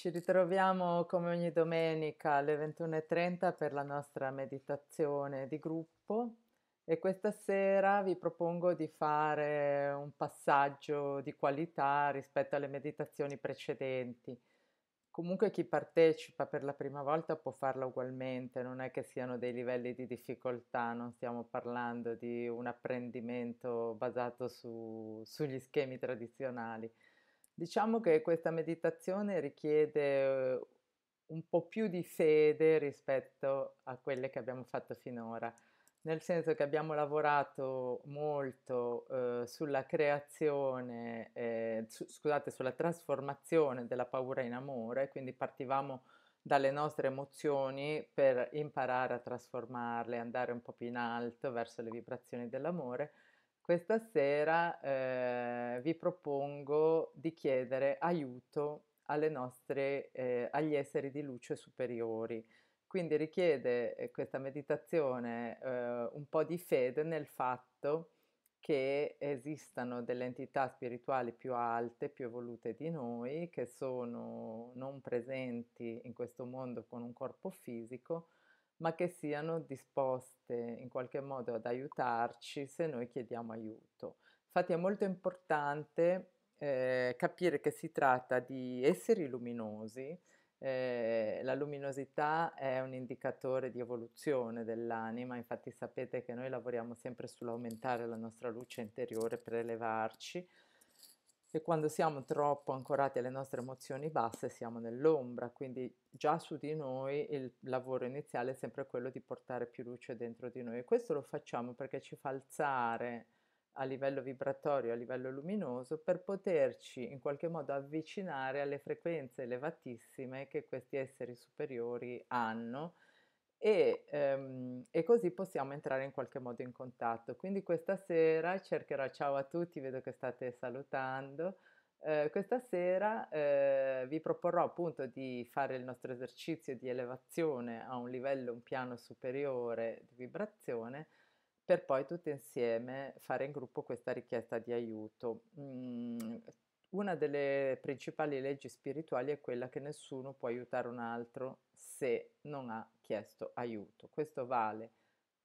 Ci ritroviamo come ogni domenica alle 21.30 per la nostra meditazione di gruppo e questa sera vi propongo di fare un passaggio di qualità rispetto alle meditazioni precedenti. Comunque chi partecipa per la prima volta può farlo ugualmente, non è che siano dei livelli di difficoltà, non stiamo parlando di un apprendimento basato su, sugli schemi tradizionali. Diciamo che questa meditazione richiede eh, un po' più di fede rispetto a quelle che abbiamo fatto finora, nel senso che abbiamo lavorato molto eh, sulla creazione, eh, su, scusate, sulla trasformazione della paura in amore, quindi partivamo dalle nostre emozioni per imparare a trasformarle, andare un po' più in alto verso le vibrazioni dell'amore questa sera eh, vi propongo di chiedere aiuto nostre, eh, agli esseri di luce superiori. Quindi richiede eh, questa meditazione eh, un po' di fede nel fatto che esistano delle entità spirituali più alte, più evolute di noi, che sono non presenti in questo mondo con un corpo fisico, ma che siano disposte in qualche modo ad aiutarci se noi chiediamo aiuto. Infatti è molto importante eh, capire che si tratta di esseri luminosi, eh, la luminosità è un indicatore di evoluzione dell'anima, infatti sapete che noi lavoriamo sempre sull'aumentare la nostra luce interiore per elevarci, e quando siamo troppo ancorati alle nostre emozioni basse siamo nell'ombra, quindi già su di noi il lavoro iniziale è sempre quello di portare più luce dentro di noi. E questo lo facciamo perché ci fa alzare a livello vibratorio, a livello luminoso, per poterci in qualche modo avvicinare alle frequenze elevatissime che questi esseri superiori hanno e, ehm, e, così possiamo entrare in qualche modo in contatto. Quindi questa sera cercherò, ciao a tutti, vedo che state salutando, eh, questa sera eh, vi proporrò appunto di fare il nostro esercizio di elevazione a un livello, un piano superiore di vibrazione per poi tutti insieme fare in gruppo questa richiesta di aiuto. Mm, una delle principali leggi spirituali è quella che nessuno può aiutare un altro se non ha chiesto aiuto. Questo vale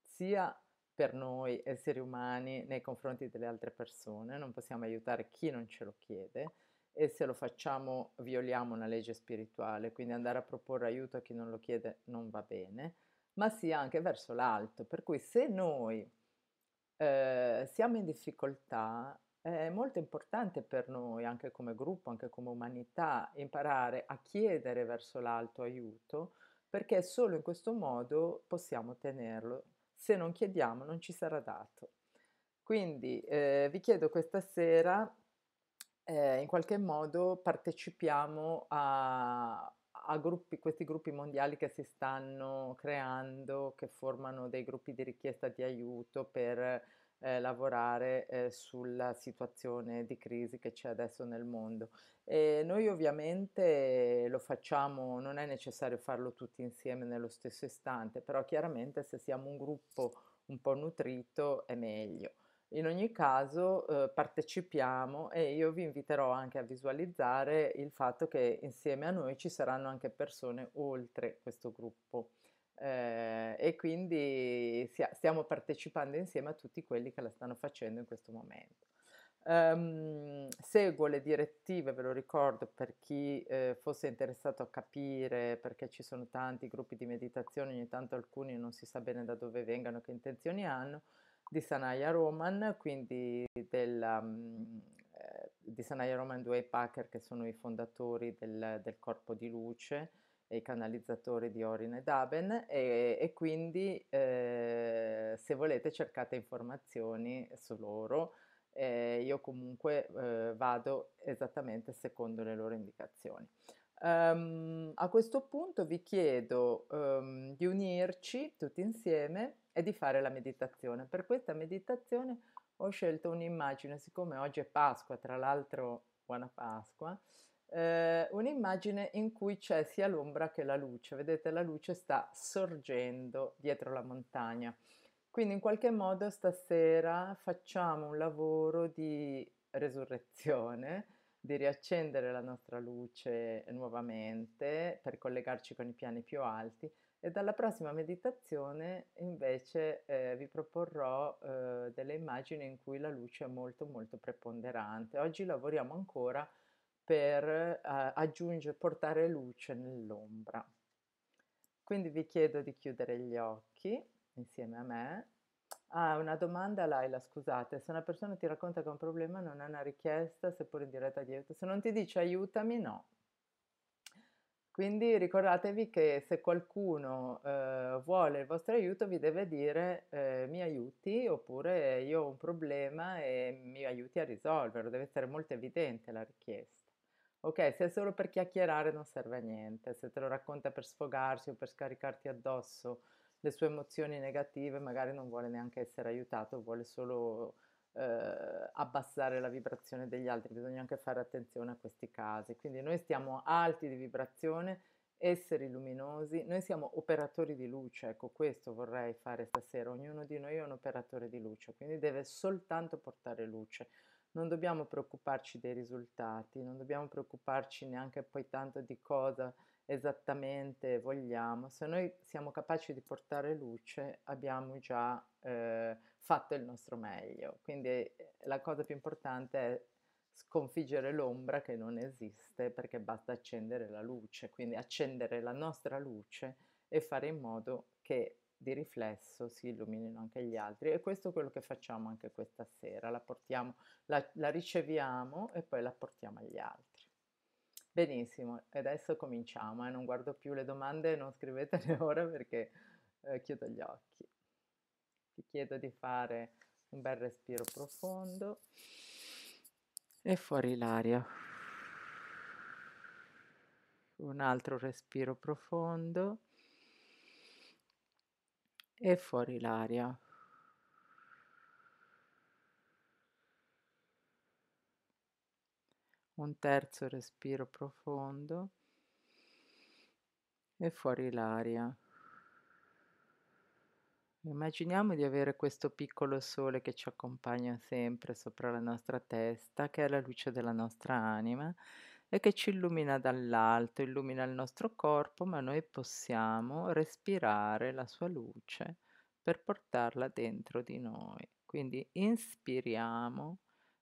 sia per noi esseri umani nei confronti delle altre persone, non possiamo aiutare chi non ce lo chiede e se lo facciamo violiamo una legge spirituale, quindi andare a proporre aiuto a chi non lo chiede non va bene, ma sia anche verso l'alto, per cui se noi eh, siamo in difficoltà è molto importante per noi, anche come gruppo, anche come umanità, imparare a chiedere verso l'alto aiuto, perché solo in questo modo possiamo ottenerlo. Se non chiediamo non ci sarà dato. Quindi eh, vi chiedo questa sera, eh, in qualche modo partecipiamo a, a gruppi, questi gruppi mondiali che si stanno creando, che formano dei gruppi di richiesta di aiuto per eh, lavorare eh, sulla situazione di crisi che c'è adesso nel mondo. E noi ovviamente lo facciamo, non è necessario farlo tutti insieme nello stesso istante, però chiaramente se siamo un gruppo un po' nutrito è meglio. In ogni caso eh, partecipiamo e io vi inviterò anche a visualizzare il fatto che insieme a noi ci saranno anche persone oltre questo gruppo eh, e quindi stiamo partecipando insieme a tutti quelli che la stanno facendo in questo momento. Um, seguo le direttive, ve lo ricordo per chi eh, fosse interessato a capire perché ci sono tanti gruppi di meditazione, ogni tanto alcuni non si sa bene da dove vengano, che intenzioni hanno, di Sanaya Roman, quindi della, um, eh, di Sanaya Roman Dwayne Packer che sono i fondatori del, del corpo di luce i canalizzatori di Orin e Daben e, e quindi eh, se volete cercate informazioni su loro. Eh, io comunque eh, vado esattamente secondo le loro indicazioni. Um, a questo punto vi chiedo um, di unirci tutti insieme e di fare la meditazione. Per questa meditazione ho scelto un'immagine, siccome oggi è Pasqua, tra l'altro buona Pasqua, eh, un'immagine in cui c'è sia l'ombra che la luce. Vedete, la luce sta sorgendo dietro la montagna. Quindi in qualche modo stasera facciamo un lavoro di resurrezione, di riaccendere la nostra luce nuovamente per collegarci con i piani più alti e dalla prossima meditazione invece eh, vi proporrò eh, delle immagini in cui la luce è molto molto preponderante. Oggi lavoriamo ancora per eh, aggiungere, portare luce nell'ombra. Quindi vi chiedo di chiudere gli occhi insieme a me. Ah, una domanda Laila, scusate, se una persona ti racconta che ha un problema non è una richiesta, seppur in diretta di aiuto. Se non ti dice aiutami, no, quindi ricordatevi che se qualcuno eh, vuole il vostro aiuto vi deve dire eh, mi aiuti oppure io ho un problema e mi aiuti a risolverlo, deve essere molto evidente la richiesta. Ok, se è solo per chiacchierare non serve a niente, se te lo racconta per sfogarsi o per scaricarti addosso le sue emozioni negative magari non vuole neanche essere aiutato, vuole solo eh, abbassare la vibrazione degli altri, bisogna anche fare attenzione a questi casi. Quindi noi stiamo alti di vibrazione, esseri luminosi, noi siamo operatori di luce, ecco questo vorrei fare stasera, ognuno di noi è un operatore di luce, quindi deve soltanto portare luce. Non dobbiamo preoccuparci dei risultati, non dobbiamo preoccuparci neanche poi tanto di cosa esattamente vogliamo. Se noi siamo capaci di portare luce, abbiamo già eh, fatto il nostro meglio. Quindi eh, la cosa più importante è sconfiggere l'ombra che non esiste perché basta accendere la luce, quindi accendere la nostra luce e fare in modo che di riflesso si illuminino anche gli altri e questo è quello che facciamo anche questa sera, la, portiamo, la, la riceviamo e poi la portiamo agli altri. Benissimo, adesso cominciamo, eh? non guardo più le domande, non scrivetele ora perché eh, chiudo gli occhi. Ti chiedo di fare un bel respiro profondo e fuori l'aria. Un altro respiro profondo e fuori l'aria. Un terzo respiro profondo e fuori l'aria. Immaginiamo di avere questo piccolo sole che ci accompagna sempre sopra la nostra testa, che è la luce della nostra anima e che ci illumina dall'alto, illumina il nostro corpo, ma noi possiamo respirare la sua luce per portarla dentro di noi. Quindi inspiriamo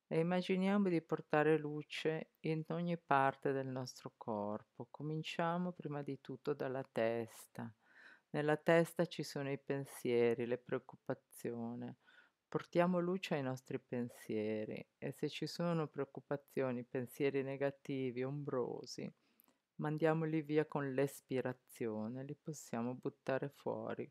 e immaginiamo di portare luce in ogni parte del nostro corpo. Cominciamo prima di tutto dalla testa nella testa ci sono i pensieri, le preoccupazioni. Portiamo luce ai nostri pensieri e se ci sono preoccupazioni, pensieri negativi, ombrosi, mandiamoli via con l'espirazione, li possiamo buttare fuori.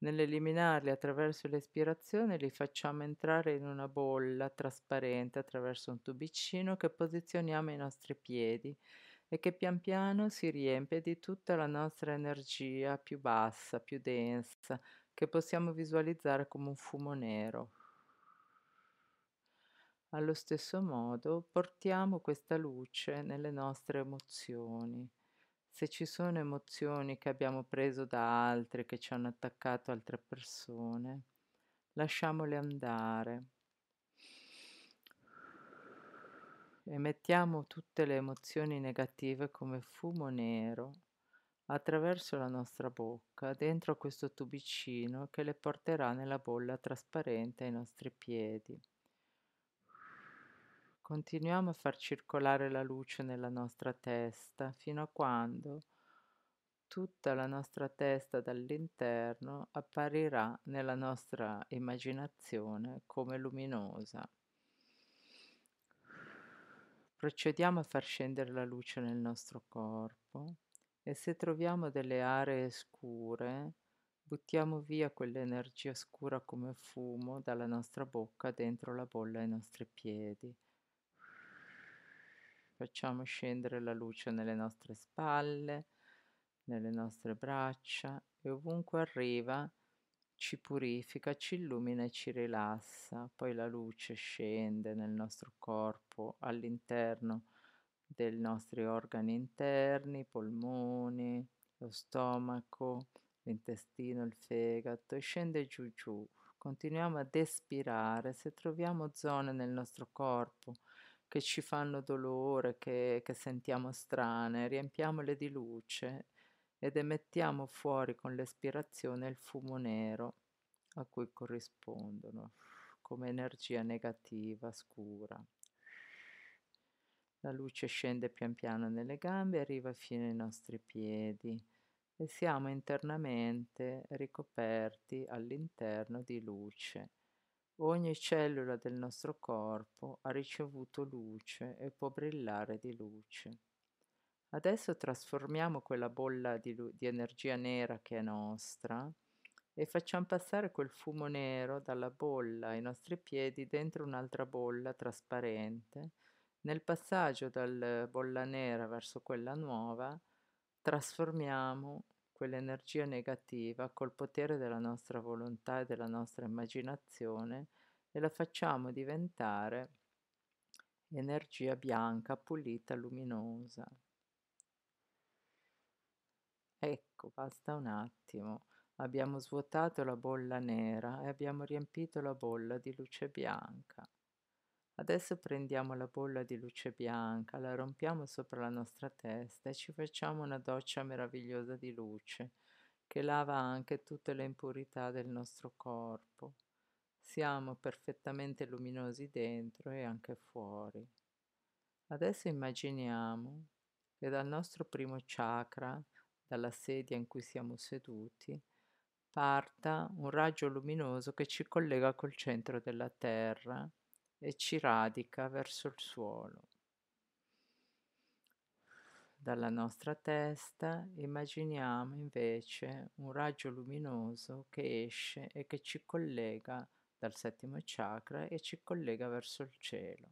Nell'eliminarli attraverso l'espirazione li facciamo entrare in una bolla trasparente attraverso un tubicino che posizioniamo ai nostri piedi e che pian piano si riempie di tutta la nostra energia più bassa, più densa, che possiamo visualizzare come un fumo nero. Allo stesso modo portiamo questa luce nelle nostre emozioni. Se ci sono emozioni che abbiamo preso da altri, che ci hanno attaccato altre persone, lasciamole andare Emettiamo tutte le emozioni negative come fumo nero attraverso la nostra bocca dentro questo tubicino che le porterà nella bolla trasparente ai nostri piedi. Continuiamo a far circolare la luce nella nostra testa fino a quando tutta la nostra testa dall'interno apparirà nella nostra immaginazione come luminosa. Procediamo a far scendere la luce nel nostro corpo e se troviamo delle aree scure, buttiamo via quell'energia scura come fumo dalla nostra bocca dentro la bolla ai nostri piedi. Facciamo scendere la luce nelle nostre spalle, nelle nostre braccia e ovunque arriva ci purifica, ci illumina e ci rilassa. Poi la luce scende nel nostro corpo all'interno dei nostri organi interni, polmoni, lo stomaco, l'intestino, il fegato e scende giù giù. Continuiamo ad espirare. Se troviamo zone nel nostro corpo che ci fanno dolore, che, che sentiamo strane, riempiamole di luce ed emettiamo fuori con l'espirazione il fumo nero a cui corrispondono come energia negativa, scura. La luce scende pian piano nelle gambe e arriva fino ai nostri piedi e siamo internamente ricoperti all'interno di luce. Ogni cellula del nostro corpo ha ricevuto luce e può brillare di luce. Adesso trasformiamo quella bolla di, lu- di energia nera che è nostra e facciamo passare quel fumo nero dalla bolla ai nostri piedi dentro un'altra bolla trasparente. Nel passaggio dalla bolla nera verso quella nuova, trasformiamo quell'energia negativa col potere della nostra volontà e della nostra immaginazione e la facciamo diventare energia bianca, pulita, luminosa. Ecco, basta un attimo. Abbiamo svuotato la bolla nera e abbiamo riempito la bolla di luce bianca. Adesso prendiamo la bolla di luce bianca, la rompiamo sopra la nostra testa e ci facciamo una doccia meravigliosa di luce che lava anche tutte le impurità del nostro corpo. Siamo perfettamente luminosi dentro e anche fuori. Adesso immaginiamo che dal nostro primo chakra, dalla sedia in cui siamo seduti, parta un raggio luminoso che ci collega col centro della Terra e ci radica verso il suolo. Dalla nostra testa immaginiamo invece un raggio luminoso che esce e che ci collega dal settimo chakra e ci collega verso il cielo.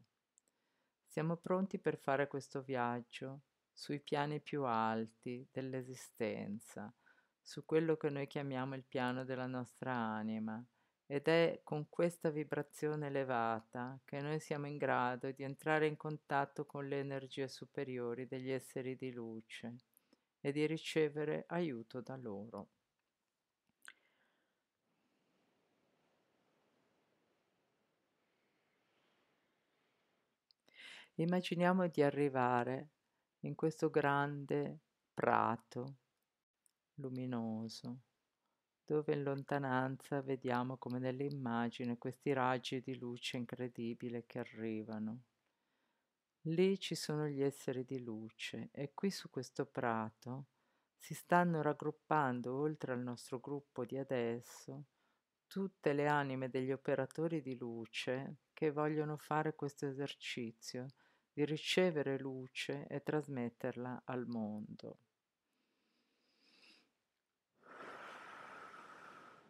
Siamo pronti per fare questo viaggio sui piani più alti dell'esistenza, su quello che noi chiamiamo il piano della nostra anima ed è con questa vibrazione elevata che noi siamo in grado di entrare in contatto con le energie superiori degli esseri di luce e di ricevere aiuto da loro. Immaginiamo di arrivare in questo grande prato luminoso, dove in lontananza vediamo come nell'immagine questi raggi di luce incredibile che arrivano. Lì ci sono gli esseri di luce e qui su questo prato si stanno raggruppando oltre al nostro gruppo di adesso tutte le anime degli operatori di luce che vogliono fare questo esercizio di ricevere luce e trasmetterla al mondo.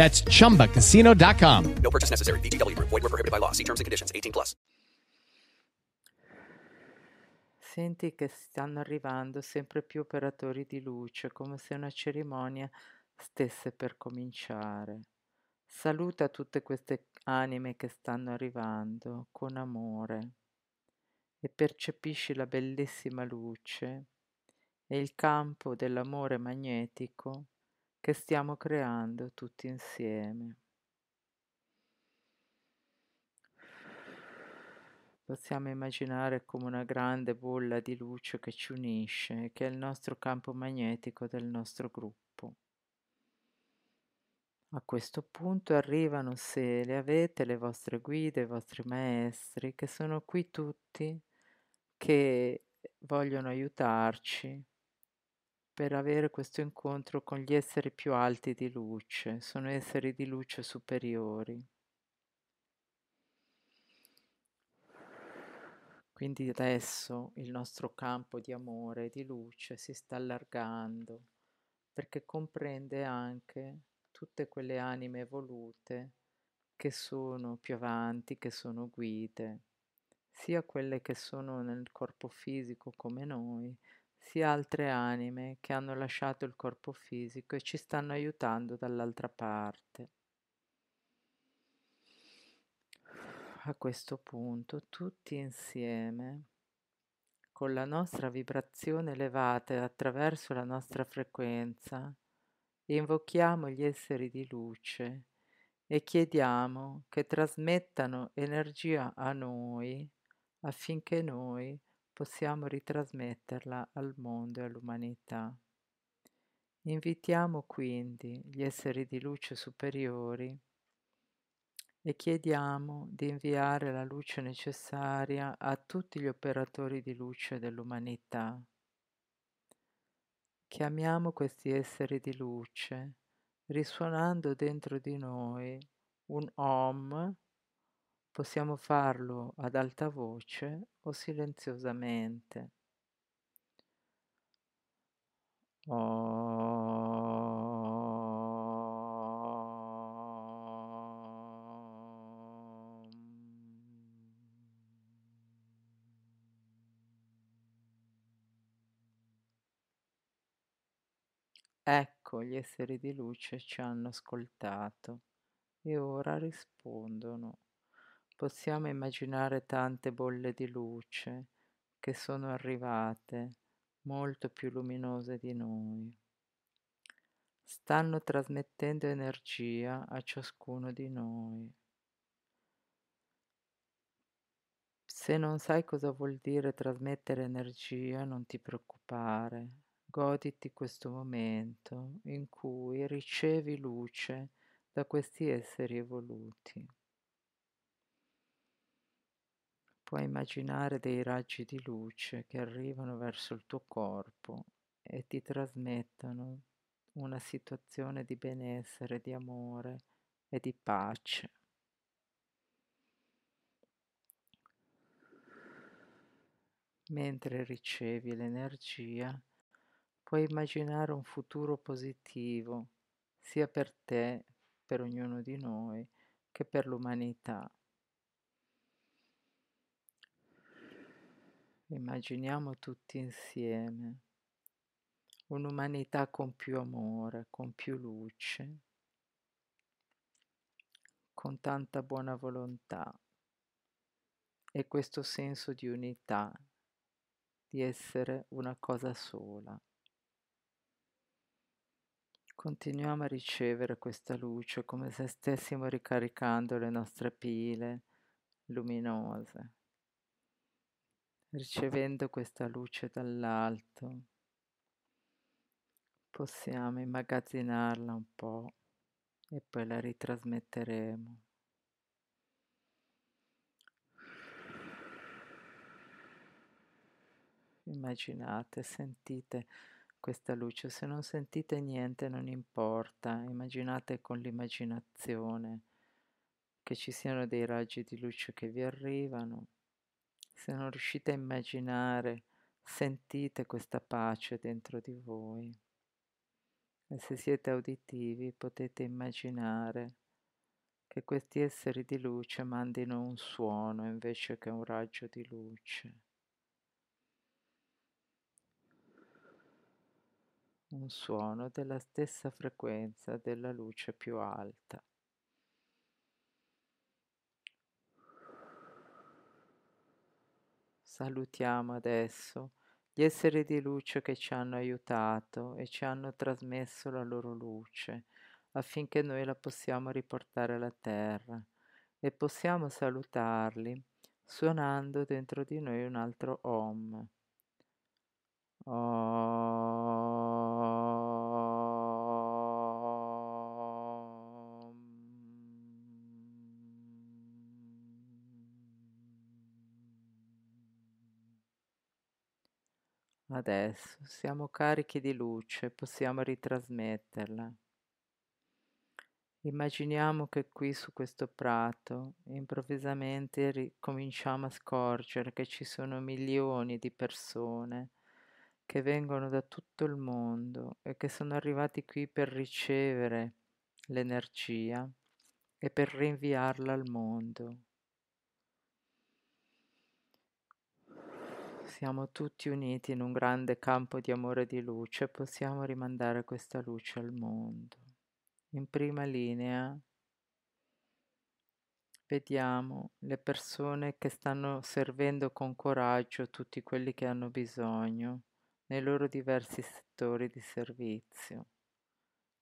That's chumbacasino.com. No purchase necessary. VGW Group. Void were prohibited by law. See terms and conditions. 18 plus. Senti che stanno arrivando sempre più operatori di luce, come se una cerimonia stesse per cominciare. Saluta tutte queste anime che stanno arrivando con amore e percepisci la bellissima luce e il campo dell'amore magnetico che stiamo creando tutti insieme. possiamo immaginare come una grande bolla di luce che ci unisce, che è il nostro campo magnetico del nostro gruppo. A questo punto arrivano, se le avete, le vostre guide, i vostri maestri, che sono qui tutti, che vogliono aiutarci per avere questo incontro con gli esseri più alti di luce, sono esseri di luce superiori. Quindi adesso il nostro campo di amore di luce si sta allargando perché comprende anche tutte quelle anime evolute che sono più avanti, che sono guide, sia quelle che sono nel corpo fisico come noi, sia altre anime che hanno lasciato il corpo fisico e ci stanno aiutando dall'altra parte. A questo punto tutti insieme, con la nostra vibrazione elevata attraverso la nostra frequenza, invochiamo gli esseri di luce e chiediamo che trasmettano energia a noi affinché noi possiamo ritrasmetterla al mondo e all'umanità. Invitiamo quindi gli esseri di luce superiori e chiediamo di inviare la luce necessaria a tutti gli operatori di luce dell'umanità Chiamiamo questi esseri di luce, risuonando dentro di noi un Om, possiamo farlo ad alta voce o silenziosamente. Om. Ecco, gli esseri di luce ci hanno ascoltato e ora rispondono. Possiamo immaginare tante bolle di luce che sono arrivate molto più luminose di noi. Stanno trasmettendo energia a ciascuno di noi. Se non sai cosa vuol dire trasmettere energia, non ti preoccupare, Goditi questo momento in cui ricevi luce da questi esseri evoluti. Puoi immaginare dei raggi di luce che arrivano verso il tuo corpo e ti trasmettono una situazione di benessere, di amore e di pace. Mentre ricevi l'energia, Puoi immaginare un futuro positivo sia per te, per ognuno di noi, che per l'umanità. Immaginiamo tutti insieme. Un'umanità con più amore, con più luce, con tanta buona volontà. E questo senso di unità, di essere una cosa sola. Continuiamo a ricevere questa luce come se stessimo ricaricando le nostre pile luminose, ricevendo questa luce dall'alto. Possiamo immagazzinarla un po' e poi la ritrasmetteremo. Immaginate, sentite questa luce. Se non sentite niente non importa, immaginate con l'immaginazione che ci siano dei raggi di luce che vi arrivano. Se non riuscite a immaginare, sentite questa pace dentro di voi. E se siete uditivi potete immaginare che questi esseri di luce mandino un suono invece che un raggio di luce. un suono della stessa frequenza della luce più alta. Salutiamo adesso gli esseri di luce che ci hanno aiutato e ci hanno trasmesso la loro luce affinché noi la possiamo riportare alla terra e possiamo salutarli suonando dentro di noi un altro Om. Om. Adesso siamo carichi di luce, possiamo ritrasmetterla. Immaginiamo che qui su questo prato improvvisamente ri- cominciamo a scorgere che ci sono milioni di persone che vengono da tutto il mondo e che sono arrivati qui per ricevere l'energia e per rinviarla al mondo. Siamo tutti uniti in un grande campo di amore e di luce possiamo rimandare questa luce al mondo. In prima linea vediamo le persone che stanno servendo con coraggio tutti quelli che hanno bisogno nei loro diversi settori di servizio,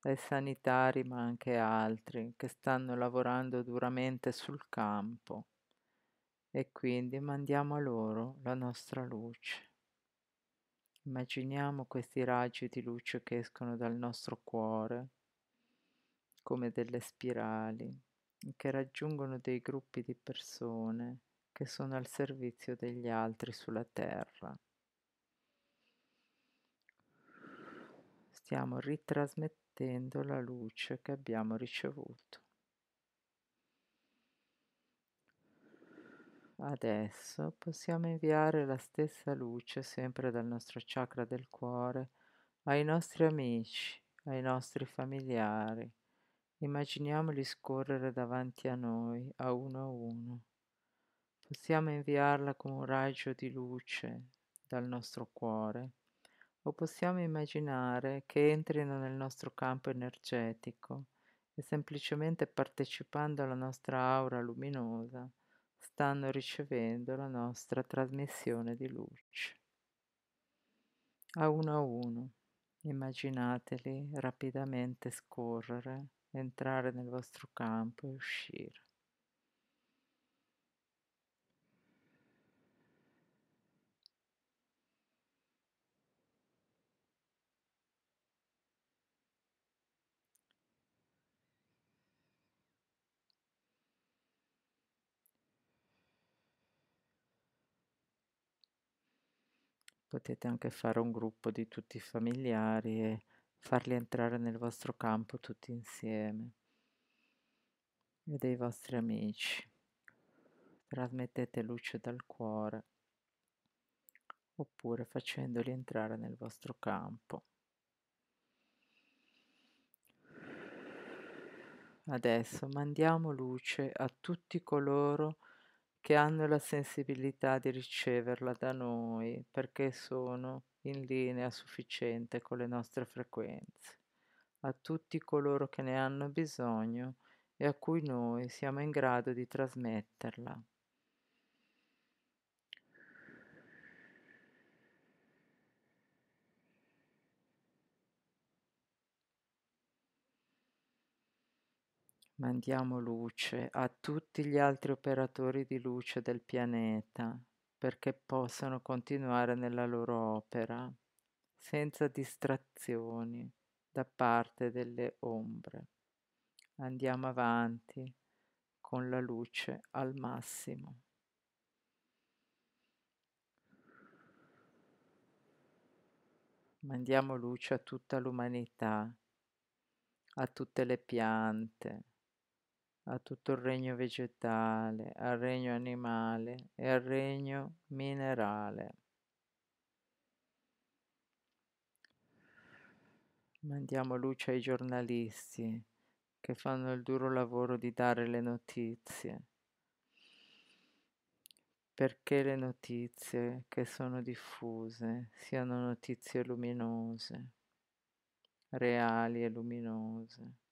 dai sanitari ma anche altri che stanno lavorando duramente sul campo e quindi mandiamo a loro la nostra luce. Immaginiamo questi raggi di luce che escono dal nostro cuore come delle spirali che raggiungono dei gruppi di persone che sono al servizio degli altri sulla terra. Stiamo ritrasmettendo la luce che abbiamo ricevuto. Adesso possiamo inviare la stessa luce sempre dal nostro chakra del cuore ai nostri amici, ai nostri familiari. Immaginiamoli scorrere davanti a noi, a uno a uno. Possiamo inviarla come un raggio di luce dal nostro cuore o possiamo immaginare che entrino nel nostro campo energetico e semplicemente partecipando alla nostra aura luminosa stanno ricevendo la nostra trasmissione di luce. A uno a uno, immaginateli rapidamente scorrere, entrare nel vostro campo e uscire. Potete anche fare un gruppo di tutti i familiari e farli entrare nel vostro campo tutti insieme e dei vostri amici. Trasmettete luce dal cuore oppure facendoli entrare nel vostro campo. Adesso mandiamo luce a tutti coloro che hanno la sensibilità di riceverla da noi perché sono in linea sufficiente con le nostre frequenze, a tutti coloro che ne hanno bisogno e a cui noi siamo in grado di trasmetterla. Mandiamo luce a tutti gli altri operatori di luce del pianeta perché possano continuare nella loro opera senza distrazioni da parte delle ombre. Andiamo avanti con la luce al massimo. Mandiamo luce a tutta l'umanità, a tutte le piante, a tutto il regno vegetale, al regno animale e al regno minerale. Mandiamo luce ai giornalisti che fanno il duro lavoro di dare le notizie, perché le notizie che sono diffuse siano notizie luminose, reali e luminose.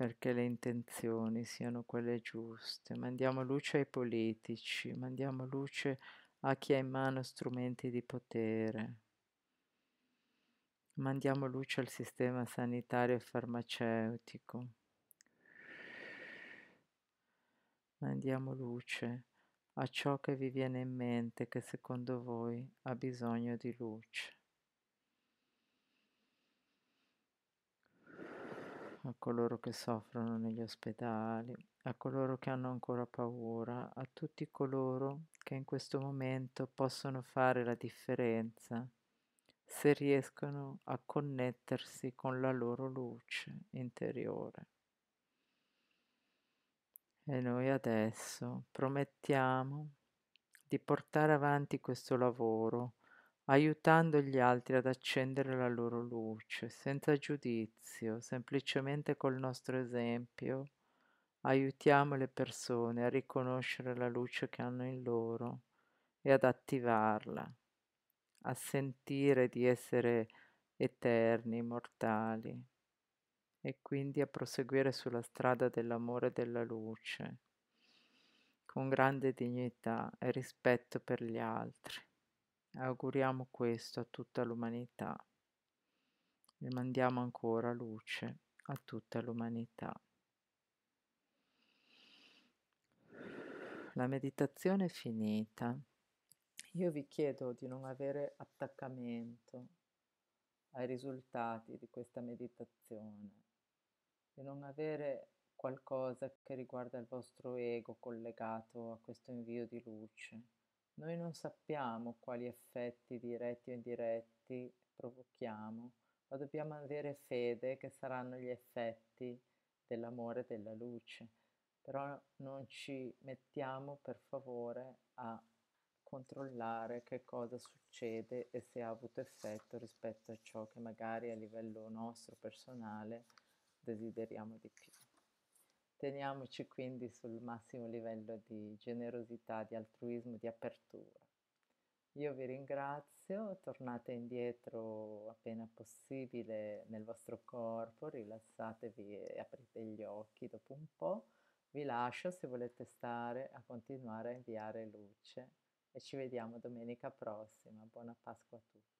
Perché le intenzioni siano quelle giuste. Mandiamo luce ai politici, mandiamo luce a chi ha in mano strumenti di potere. Mandiamo luce al sistema sanitario e farmaceutico. Mandiamo luce a ciò che vi viene in mente che secondo voi ha bisogno di luce. A coloro che soffrono negli ospedali, a coloro che hanno ancora paura, a tutti coloro che in questo momento possono fare la differenza se riescono a connettersi con la loro luce interiore. E noi adesso promettiamo di portare avanti questo lavoro aiutando gli altri ad accendere la loro luce, senza giudizio, semplicemente col nostro esempio. Aiutiamo le persone a riconoscere la luce che hanno in loro e ad attivarla, a sentire di essere eterni, immortali e quindi a proseguire sulla strada dell'amore e della luce con grande dignità e rispetto per gli altri. Auguriamo questo a tutta l'umanità e mandiamo ancora luce a tutta l'umanità. La meditazione è finita. Io vi chiedo di non avere attaccamento ai risultati di questa meditazione, di non avere qualcosa che riguarda il vostro ego collegato a questo invio di luce noi non sappiamo quali effetti diretti o indiretti provochiamo, ma dobbiamo avere fede che saranno gli effetti dell'amore e della luce. Però non ci mettiamo per favore a controllare che cosa succede e se ha avuto effetto rispetto a ciò che magari a livello nostro personale desideriamo di più. Teniamoci quindi sul massimo livello di generosità, di altruismo, di apertura. Io vi ringrazio, tornate indietro appena possibile nel vostro corpo, rilassatevi e aprite gli occhi dopo un po'. Vi lascio se volete stare a continuare a inviare luce e ci vediamo domenica prossima. Buona Pasqua a tutti.